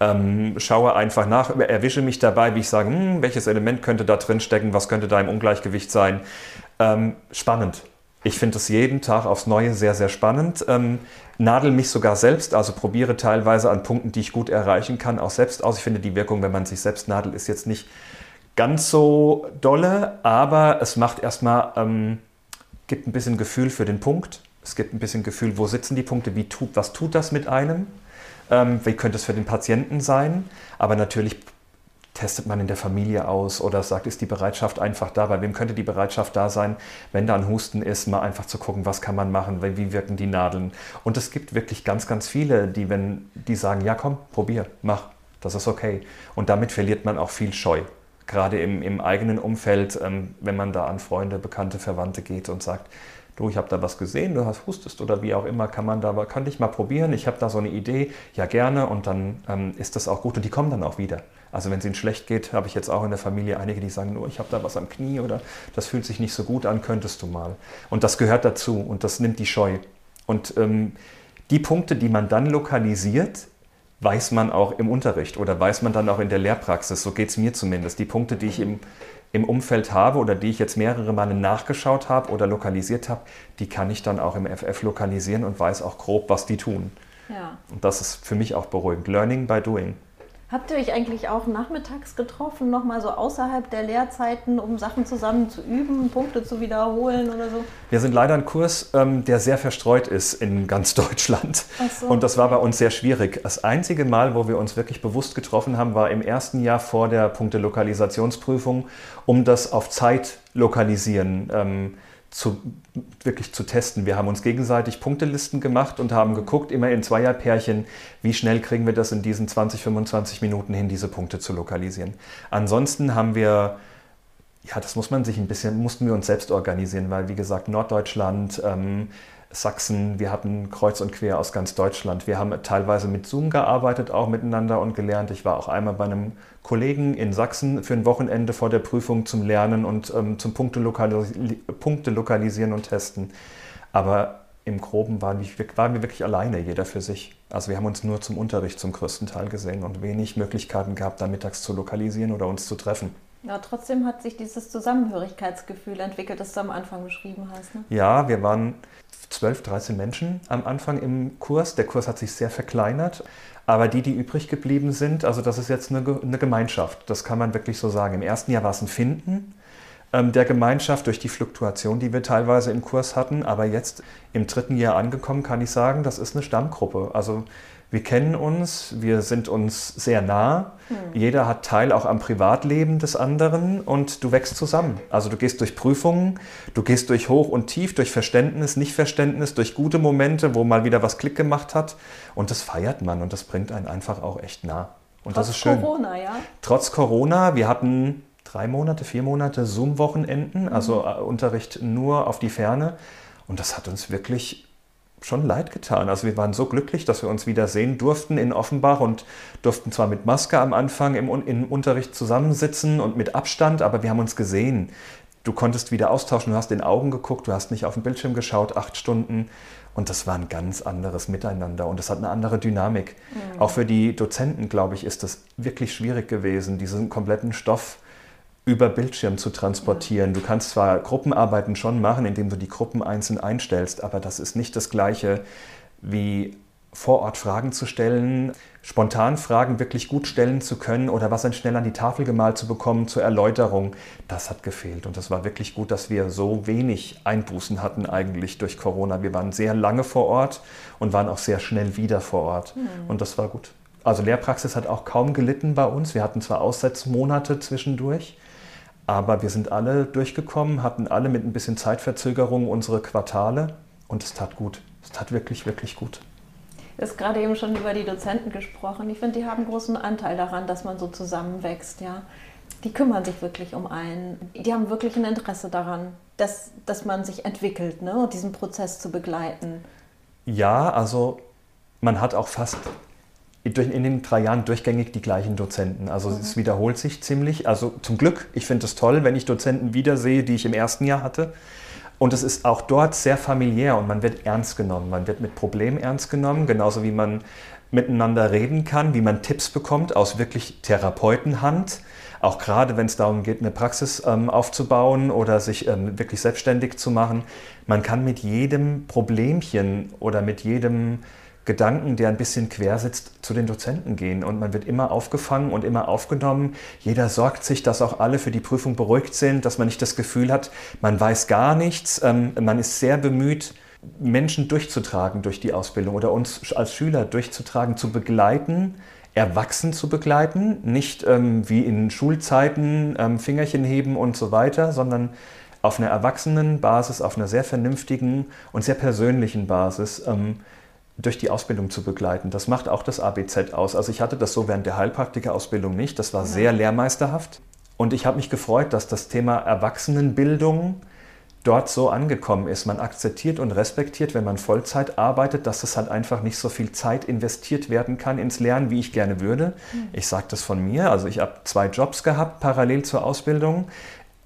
ähm, schaue einfach nach, erwische mich dabei, wie ich sage, hm, welches Element könnte da drin stecken, was könnte da im Ungleichgewicht sein. Ähm, spannend. Ich finde es jeden Tag aufs Neue sehr, sehr spannend. Ähm, nadel mich sogar selbst, also probiere teilweise an Punkten, die ich gut erreichen kann, auch selbst aus. Ich finde, die Wirkung, wenn man sich selbst nadelt, ist jetzt nicht ganz so dolle, aber es macht erstmal, ähm, gibt ein bisschen Gefühl für den Punkt. Es gibt ein bisschen Gefühl, wo sitzen die Punkte, wie tut, was tut das mit einem? Ähm, wie könnte es für den Patienten sein? Aber natürlich testet man in der Familie aus oder sagt, ist die Bereitschaft einfach da? Bei wem könnte die Bereitschaft da sein, wenn da ein Husten ist, mal einfach zu gucken, was kann man machen, wie wirken die Nadeln? Und es gibt wirklich ganz, ganz viele, die, wenn die sagen, ja komm, probier, mach, das ist okay. Und damit verliert man auch viel Scheu. Gerade im, im eigenen Umfeld, ähm, wenn man da an Freunde, Bekannte, Verwandte geht und sagt, du, ich habe da was gesehen, du hast hustest oder wie auch immer, kann man da, könnte ich mal probieren, ich habe da so eine Idee, ja gerne und dann ähm, ist das auch gut und die kommen dann auch wieder. Also wenn es ihnen schlecht geht, habe ich jetzt auch in der Familie einige, die sagen, oh, ich habe da was am Knie oder das fühlt sich nicht so gut an, könntest du mal. Und das gehört dazu und das nimmt die Scheu. Und ähm, die Punkte, die man dann lokalisiert, weiß man auch im Unterricht oder weiß man dann auch in der Lehrpraxis. So geht es mir zumindest. Die Punkte, die ich im, im Umfeld habe oder die ich jetzt mehrere Male nachgeschaut habe oder lokalisiert habe, die kann ich dann auch im FF lokalisieren und weiß auch grob, was die tun. Ja. Und das ist für mich auch beruhigend. Learning by doing. Habt ihr euch eigentlich auch nachmittags getroffen, nochmal so außerhalb der Lehrzeiten, um Sachen zusammen zu üben, Punkte zu wiederholen oder so? Wir sind leider ein Kurs, ähm, der sehr verstreut ist in ganz Deutschland. So. Und das war bei uns sehr schwierig. Das einzige Mal, wo wir uns wirklich bewusst getroffen haben, war im ersten Jahr vor der Punkte-Lokalisationsprüfung, um das auf Zeit lokalisieren. Ähm, zu, wirklich zu testen. Wir haben uns gegenseitig Punktelisten gemacht und haben geguckt, immer in Zweierpärchen, wie schnell kriegen wir das in diesen 20, 25 Minuten hin, diese Punkte zu lokalisieren. Ansonsten haben wir, ja, das muss man sich ein bisschen, mussten wir uns selbst organisieren, weil wie gesagt, Norddeutschland, ähm, Sachsen, wir hatten kreuz und quer aus ganz Deutschland. Wir haben teilweise mit Zoom gearbeitet, auch miteinander und gelernt. Ich war auch einmal bei einem Kollegen in Sachsen für ein Wochenende vor der Prüfung zum Lernen und ähm, zum Punkte, lokalis Punkte, lokalisieren und testen. Aber im Groben waren wir, waren wir wirklich alleine, jeder für sich. Also wir haben uns nur zum Unterricht zum größten Teil gesehen und wenig Möglichkeiten gehabt, da mittags zu lokalisieren oder uns zu treffen. Ja, trotzdem hat sich dieses Zusammenhörigkeitsgefühl entwickelt, das du am Anfang beschrieben hast. Ne? Ja, wir waren 12, 13 Menschen am Anfang im Kurs. Der Kurs hat sich sehr verkleinert. Aber die, die übrig geblieben sind, also das ist jetzt eine, eine Gemeinschaft. Das kann man wirklich so sagen. Im ersten Jahr war es ein Finden. ähm, der Gemeinschaft durch die Fluktuation, die wir teilweise im Kurs hatten. Aber jetzt im dritten Jahr angekommen, kann ich sagen, das ist eine Stammgruppe. Also wir kennen uns, wir sind uns sehr nah. Hm. Jeder hat Teil auch am Privatleben des anderen und du wächst zusammen. Also du gehst durch Prüfungen, du gehst durch Hoch und Tief, durch Verständnis, Nichtverständnis, durch gute Momente, wo mal wieder was Klick gemacht hat. Und das feiert man und das bringt einen einfach auch echt nah. Und Trotz das ist schön. Trotz Corona, ja? Trotz Corona, wir hatten drei Monate, vier Monate Zoom-Wochenenden, also mhm. Unterricht nur auf die Ferne. Und das hat uns wirklich schon leid getan. Also wir waren so glücklich, dass wir uns wieder sehen durften in Offenbach und durften zwar mit Maske am Anfang im, im Unterricht zusammensitzen und mit Abstand, aber wir haben uns gesehen. Du konntest wieder austauschen, du hast in Augen geguckt, du hast nicht auf den Bildschirm geschaut, acht Stunden. Und das war ein ganz anderes Miteinander und es hat eine andere Dynamik. Mhm. Auch für die Dozenten, glaube ich, ist das wirklich schwierig gewesen, diesen kompletten Stoff über Bildschirm zu transportieren. Du kannst zwar Gruppenarbeiten schon machen, indem du die Gruppen einzeln einstellst, aber das ist nicht das gleiche wie vor Ort Fragen zu stellen, spontan Fragen wirklich gut stellen zu können oder was dann schnell an die Tafel gemalt zu bekommen zur Erläuterung, das hat gefehlt. Und das war wirklich gut, dass wir so wenig Einbußen hatten eigentlich durch Corona. Wir waren sehr lange vor Ort und waren auch sehr schnell wieder vor Ort. Mhm. Und das war gut. Also Lehrpraxis hat auch kaum gelitten bei uns. Wir hatten zwar Aussetzmonate zwischendurch, aber wir sind alle durchgekommen, hatten alle mit ein bisschen Zeitverzögerung unsere Quartale und es tat gut. Es tat wirklich, wirklich gut. Du hast gerade eben schon über die Dozenten gesprochen. Ich finde, die haben großen Anteil daran, dass man so zusammenwächst. Ja? Die kümmern sich wirklich um einen. Die haben wirklich ein Interesse daran, dass, dass man sich entwickelt ne? und diesen Prozess zu begleiten. Ja, also man hat auch fast in den drei Jahren durchgängig die gleichen Dozenten. Also mhm. es wiederholt sich ziemlich. Also zum Glück, ich finde es toll, wenn ich Dozenten wiedersehe, die ich im ersten Jahr hatte. Und es ist auch dort sehr familiär und man wird ernst genommen. Man wird mit Problemen ernst genommen, genauso wie man miteinander reden kann, wie man Tipps bekommt aus wirklich Therapeutenhand. Auch gerade wenn es darum geht, eine Praxis ähm, aufzubauen oder sich ähm, wirklich selbstständig zu machen. Man kann mit jedem Problemchen oder mit jedem Gedanken, der ein bisschen quer sitzt, zu den Dozenten gehen. Und man wird immer aufgefangen und immer aufgenommen. Jeder sorgt sich, dass auch alle für die Prüfung beruhigt sind, dass man nicht das Gefühl hat, man weiß gar nichts. Ähm, man ist sehr bemüht, Menschen durchzutragen durch die Ausbildung oder uns als Schüler durchzutragen, zu begleiten, erwachsen zu begleiten, nicht ähm, wie in Schulzeiten ähm, Fingerchen heben und so weiter, sondern auf einer erwachsenen Basis, auf einer sehr vernünftigen und sehr persönlichen Basis ähm, durch die Ausbildung zu begleiten. Das macht auch das ABZ aus. Also ich hatte das so während der Heilpraktikerausbildung nicht. Das war sehr lehrmeisterhaft. Und ich habe mich gefreut, dass das Thema Erwachsenenbildung dort so angekommen ist. Man akzeptiert und respektiert, wenn man Vollzeit arbeitet, dass es halt einfach nicht so viel Zeit investiert werden kann ins Lernen, wie ich gerne würde. Mhm. Ich sage das von mir. Also ich habe zwei Jobs gehabt parallel zur Ausbildung.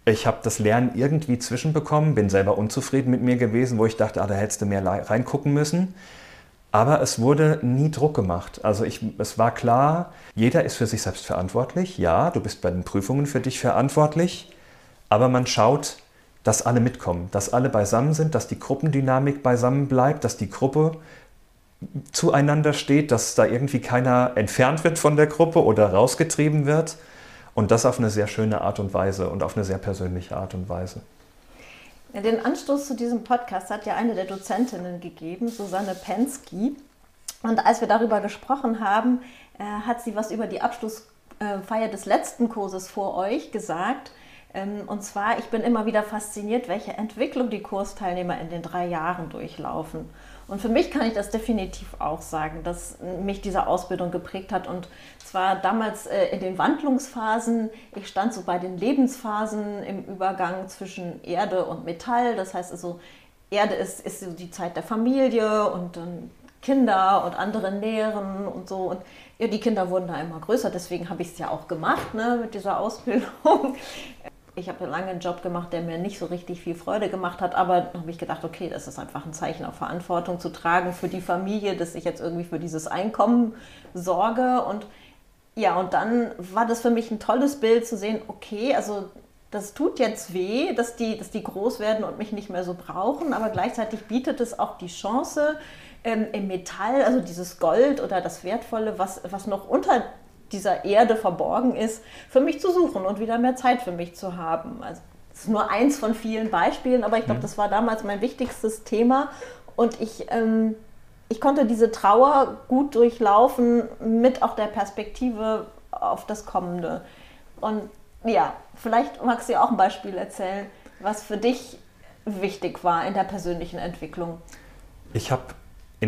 Ich habe das Lernen irgendwie zwischenbekommen, bin selber unzufrieden mit mir gewesen, wo ich dachte, ah, da hättest du mehr reingucken müssen. Aber es wurde nie Druck gemacht. Also ich, es war klar, jeder ist für sich selbst verantwortlich. Ja, du bist bei den Prüfungen für dich verantwortlich. Aber man schaut, dass alle mitkommen, dass alle beisammen sind, dass die Gruppendynamik beisammen bleibt, dass die Gruppe zueinander steht, dass da irgendwie keiner entfernt wird von der Gruppe oder rausgetrieben wird. Und das auf eine sehr schöne Art und Weise und auf eine sehr persönliche Art und Weise. Den Anstoß zu diesem Podcast hat ja eine der Dozentinnen gegeben, Susanne Pensky. Und als wir darüber gesprochen haben, äh, hat sie was über die Abschlussfeier des letzten Kurses vor euch gesagt. Ähm, und zwar, ich bin immer wieder fasziniert, welche Entwicklung die Kursteilnehmer in den drei Jahren durchlaufen. Und für mich kann ich das definitiv auch sagen, dass mich diese Ausbildung geprägt hat. Und zwar damals äh, in den Wandlungsphasen. Ich stand so bei den Lebensphasen im Übergang zwischen Erde und Metall. Das heißt also, Erde ist, ist so die Zeit der Familie und dann Kinder und andere Nähren und so. Und ja, die Kinder wurden da immer größer, deswegen habe ich es ja auch gemacht ne, mit dieser Ausbildung ich habe lange einen Job gemacht, der mir nicht so richtig viel Freude gemacht hat, aber habe ich gedacht, okay, das ist einfach ein Zeichen, auch Verantwortung zu tragen für die Familie, dass ich jetzt irgendwie für dieses Einkommen sorge. Und ja, und dann war das für mich ein tolles Bild zu sehen, okay, also das tut jetzt weh, dass die, dass die groß werden und mich nicht mehr so brauchen, aber gleichzeitig bietet es auch die Chance, ähm, im Metall, also dieses Gold oder das Wertvolle, was, was noch unter dieser Erde verborgen ist, für mich zu suchen und wieder mehr Zeit für mich zu haben. Also Das ist nur eins von vielen Beispielen, aber ich glaube, mhm. das war damals mein wichtigstes Thema. Und ich, ähm, ich konnte diese Trauer gut durchlaufen mit auch der Perspektive auf das Kommende. Und ja, vielleicht magst du ja auch ein Beispiel erzählen, was für dich wichtig war in der persönlichen Entwicklung. Ich habe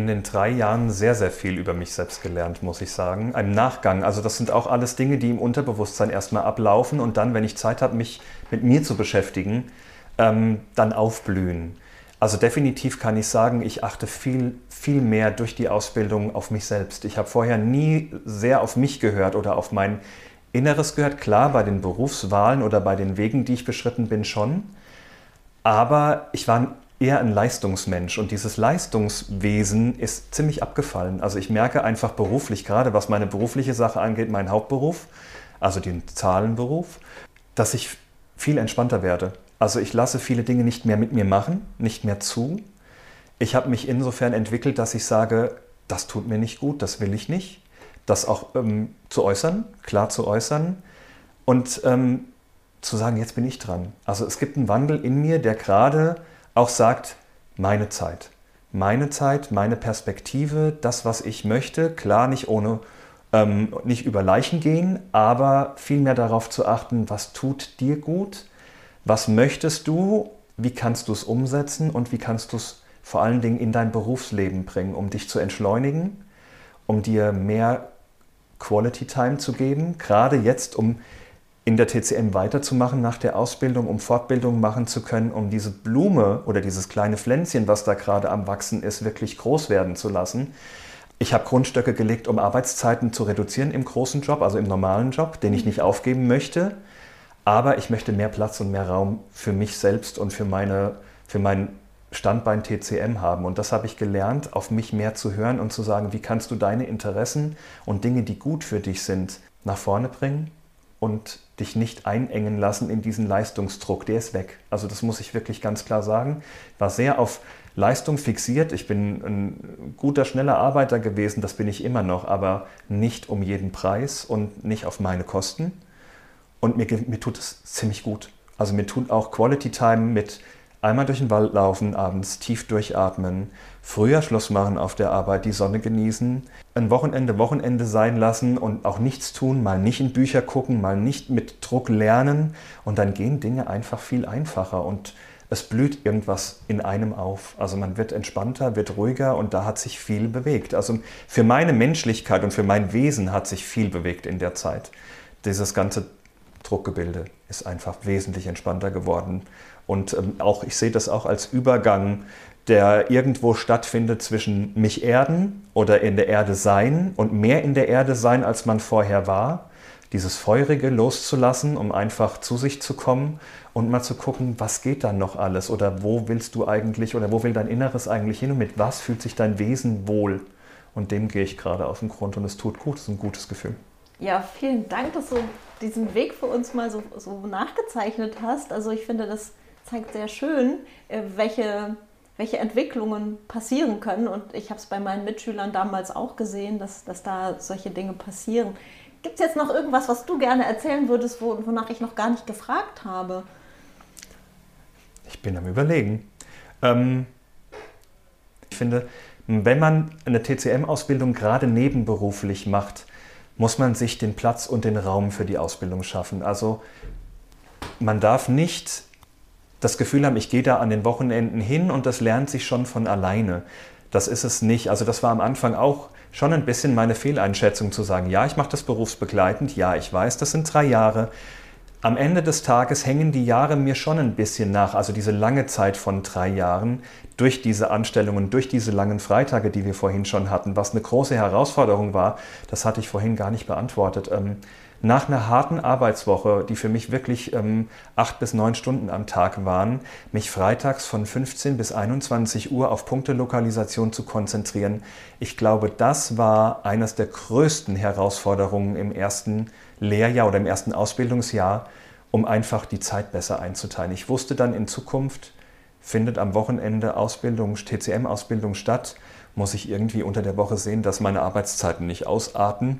in den drei Jahren sehr, sehr viel über mich selbst gelernt, muss ich sagen. Im Nachgang. Also das sind auch alles Dinge, die im Unterbewusstsein erstmal ablaufen und dann, wenn ich Zeit habe, mich mit mir zu beschäftigen, ähm, dann aufblühen. Also definitiv kann ich sagen, ich achte viel, viel mehr durch die Ausbildung auf mich selbst. Ich habe vorher nie sehr auf mich gehört oder auf mein Inneres gehört. Klar, bei den Berufswahlen oder bei den Wegen, die ich beschritten bin, schon. Aber ich war eher ein Leistungsmensch und dieses Leistungswesen ist ziemlich abgefallen. Also ich merke einfach beruflich, gerade was meine berufliche Sache angeht, meinen Hauptberuf, also den Zahlenberuf, dass ich viel entspannter werde. Also ich lasse viele Dinge nicht mehr mit mir machen, nicht mehr zu. Ich habe mich insofern entwickelt, dass ich sage, das tut mir nicht gut, das will ich nicht. Das auch ähm, zu äußern, klar zu äußern und ähm, zu sagen, jetzt bin ich dran. Also es gibt einen Wandel in mir, der gerade auch sagt, meine Zeit. Meine Zeit, meine Perspektive, das, was ich möchte, klar nicht ohne, ähm, nicht über Leichen gehen, aber vielmehr darauf zu achten, was tut dir gut, was möchtest du, wie kannst du es umsetzen? Und wie kannst du es vor allen Dingen in dein Berufsleben bringen, um dich zu entschleunigen, um dir mehr Quality Time zu geben, gerade jetzt, um in der TCM weiterzumachen nach der Ausbildung, um Fortbildung machen zu können, um diese Blume oder dieses kleine Pflänzchen, was da gerade am Wachsen ist, wirklich groß werden zu lassen. Ich habe Grundstöcke gelegt, um Arbeitszeiten zu reduzieren im großen Job, also im normalen Job, den ich nicht aufgeben möchte. Aber ich möchte mehr Platz und mehr Raum für mich selbst und für, meine, für mein Standbein TCM haben. Und das habe ich gelernt, auf mich mehr zu hören und zu sagen, wie kannst du deine Interessen und Dinge, die gut für dich sind, nach vorne bringen und dich nicht einengen lassen in diesen Leistungsdruck. Der ist weg. Also das muss ich wirklich ganz klar sagen. War sehr auf Leistung fixiert. Ich bin ein guter, schneller Arbeiter gewesen, das bin ich immer noch, aber nicht um jeden Preis und nicht auf meine Kosten. Und mir, mir tut es ziemlich gut. Also mir tut auch Quality Time mit einmal durch den Wald laufen, abends tief durchatmen, früher Schluss machen auf der Arbeit, die Sonne genießen, ein Wochenende Wochenende sein lassen und auch nichts tun, mal nicht in Bücher gucken, mal nicht mit Druck lernen und dann gehen Dinge einfach viel einfacher und es blüht irgendwas in einem auf. Also man wird entspannter, wird ruhiger und da hat sich viel bewegt. Also für meine Menschlichkeit und für mein Wesen hat sich viel bewegt in der Zeit. Dieses ganze Druckgebilde ist einfach wesentlich entspannter geworden. Und ähm, auch ich sehe das auch als Übergang, der irgendwo stattfindet zwischen mich erden oder in der Erde sein und mehr in der Erde sein, als man vorher war. Dieses Feurige loszulassen, um einfach zu sich zu kommen und mal zu gucken, was geht dann noch alles oder wo willst du eigentlich oder wo will dein Inneres eigentlich hin und mit was fühlt sich dein Wesen wohl. Und dem gehe ich gerade auf den Grund und es tut gut, es ist ein gutes Gefühl. Ja, vielen Dank, dass du diesen Weg für uns mal so, so nachgezeichnet hast. Also ich finde, das zeigt sehr schön, äh, welche, welche Entwicklungen passieren können. Und ich habe es bei meinen Mitschülern damals auch gesehen, dass, dass da solche Dinge passieren. Gibt es jetzt noch irgendwas, was du gerne erzählen würdest, wonach ich noch gar nicht gefragt habe? Ich bin am Überlegen. Ähm, ich finde, wenn man eine TCM-Ausbildung gerade nebenberuflich macht, muss man sich den Platz und den Raum für die Ausbildung schaffen. Also man darf nicht das Gefühl haben, ich gehe da an den Wochenenden hin und das lernt sich schon von alleine. Das ist es nicht. Also das war am Anfang auch schon ein bisschen meine Fehleinschätzung zu sagen, ja, ich mache das berufsbegleitend, ja, ich weiß, das sind drei Jahre. Am Ende des Tages hängen die Jahre mir schon ein bisschen nach, also diese lange Zeit von drei Jahren, durch diese Anstellungen, durch diese langen Freitage, die wir vorhin schon hatten, was eine große Herausforderung war, das hatte ich vorhin gar nicht beantwortet. Nach einer harten Arbeitswoche, die für mich wirklich ähm, acht bis neun Stunden am Tag waren, mich freitags von 15 bis 21 Uhr auf Punktelokalisation zu konzentrieren. Ich glaube, das war eines der größten Herausforderungen im ersten Lehrjahr oder im ersten Ausbildungsjahr, um einfach die Zeit besser einzuteilen. Ich wusste dann in Zukunft, findet am Wochenende Ausbildung, TCM-Ausbildung statt, muss ich irgendwie unter der Woche sehen, dass meine Arbeitszeiten nicht ausarten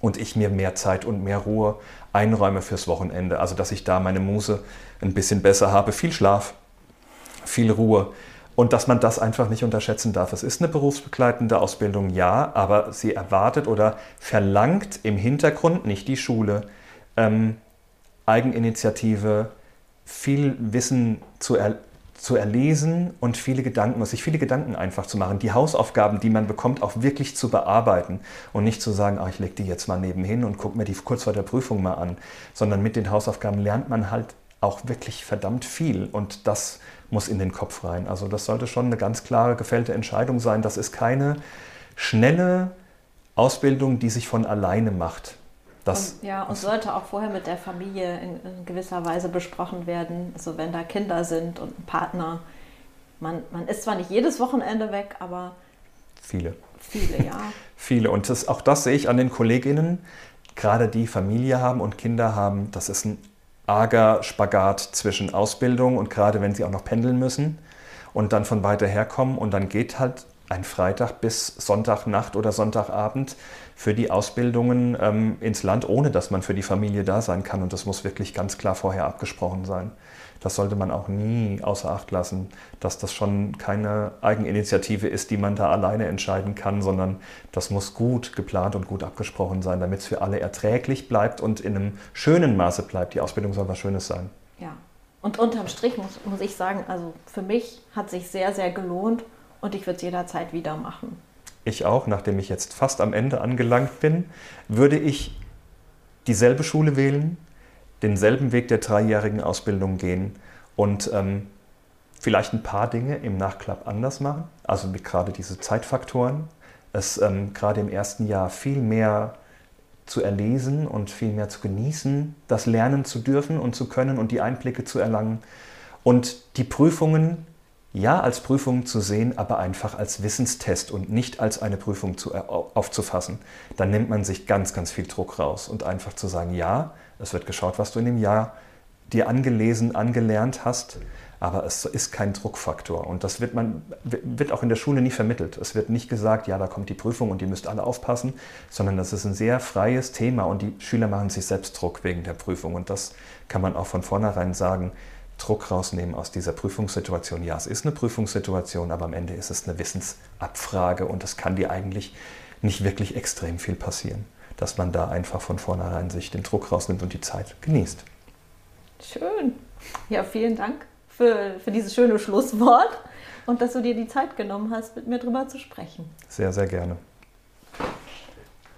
und ich mir mehr Zeit und mehr Ruhe einräume fürs Wochenende. Also dass ich da meine Muse ein bisschen besser habe. Viel Schlaf, viel Ruhe. Und dass man das einfach nicht unterschätzen darf. Es ist eine berufsbegleitende Ausbildung, ja, aber sie erwartet oder verlangt im Hintergrund, nicht die Schule, ähm, Eigeninitiative, viel Wissen zu erlangen zu erlesen und viele Gedanken, sich viele Gedanken einfach zu machen, die Hausaufgaben, die man bekommt, auch wirklich zu bearbeiten und nicht zu sagen, ach, ich lege die jetzt mal nebenhin und gucke mir die kurz vor der Prüfung mal an, sondern mit den Hausaufgaben lernt man halt auch wirklich verdammt viel und das muss in den Kopf rein. Also das sollte schon eine ganz klare gefällte Entscheidung sein. Das ist keine schnelle Ausbildung, die sich von alleine macht. Das und, ja, und sollte auch vorher mit der Familie in, in, gewisser Weise besprochen werden. Also wenn da Kinder sind und ein Partner. Man, man ist zwar nicht jedes Wochenende weg, aber viele. Viele, ja. viele. Und das, auch das sehe ich an den Kolleginnen, gerade die Familie haben und Kinder haben. Das ist ein arger Spagat zwischen Ausbildung und gerade wenn sie auch noch pendeln müssen und dann von weiter herkommen und dann geht halt ein Freitag bis Sonntagnacht oder Sonntagabend für die Ausbildungen ähm, ins Land, ohne dass man für die Familie da sein kann. Und das muss wirklich ganz klar vorher abgesprochen sein. Das sollte man auch nie außer Acht lassen, dass das schon keine Eigeninitiative ist, die man da alleine entscheiden kann, sondern das muss gut geplant und gut abgesprochen sein, damit es für alle erträglich bleibt und in einem schönen Maße bleibt. Die Ausbildung soll was Schönes sein. Ja, und unterm Strich muss, muss ich sagen, also für mich hat sich sehr, sehr gelohnt und ich würde es jederzeit wieder machen. Ich auch, nachdem ich jetzt fast am Ende angelangt bin, würde ich dieselbe Schule wählen, denselben Weg der dreijährigen Ausbildung gehen und ähm, vielleicht ein paar Dinge im Nachklapp anders machen. Also gerade diese Zeitfaktoren. Es ähm, gerade im ersten Jahr viel mehr zu erlesen und viel mehr zu genießen, das lernen zu dürfen und zu können und die Einblicke zu erlangen. Und die Prüfungen ja als Prüfung zu sehen, aber einfach als Wissenstest und nicht als eine Prüfung zu, äh, aufzufassen. Dann nimmt man sich ganz, ganz viel Druck raus und einfach zu sagen, ja, es wird geschaut, was du in dem Jahr dir angelesen, angelernt hast, aber es ist kein Druckfaktor und das wird, man, wird auch in der Schule nie vermittelt. Es wird nicht gesagt, ja, da kommt die Prüfung und ihr müsst alle aufpassen, sondern das ist ein sehr freies Thema und die Schüler machen sich selbst Druck wegen der Prüfung und das kann man auch von vornherein sagen. Druck rausnehmen aus dieser Prüfungssituation. Ja, es ist eine Prüfungssituation, aber am Ende ist es eine Wissensabfrage und es kann dir eigentlich nicht wirklich extrem viel passieren, dass man da einfach von vornherein sich den Druck rausnimmt und die Zeit genießt. Schön. Ja, vielen Dank für, für dieses schöne Schlusswort und dass du dir die Zeit genommen hast, mit mir drüber zu sprechen. Sehr, sehr gerne.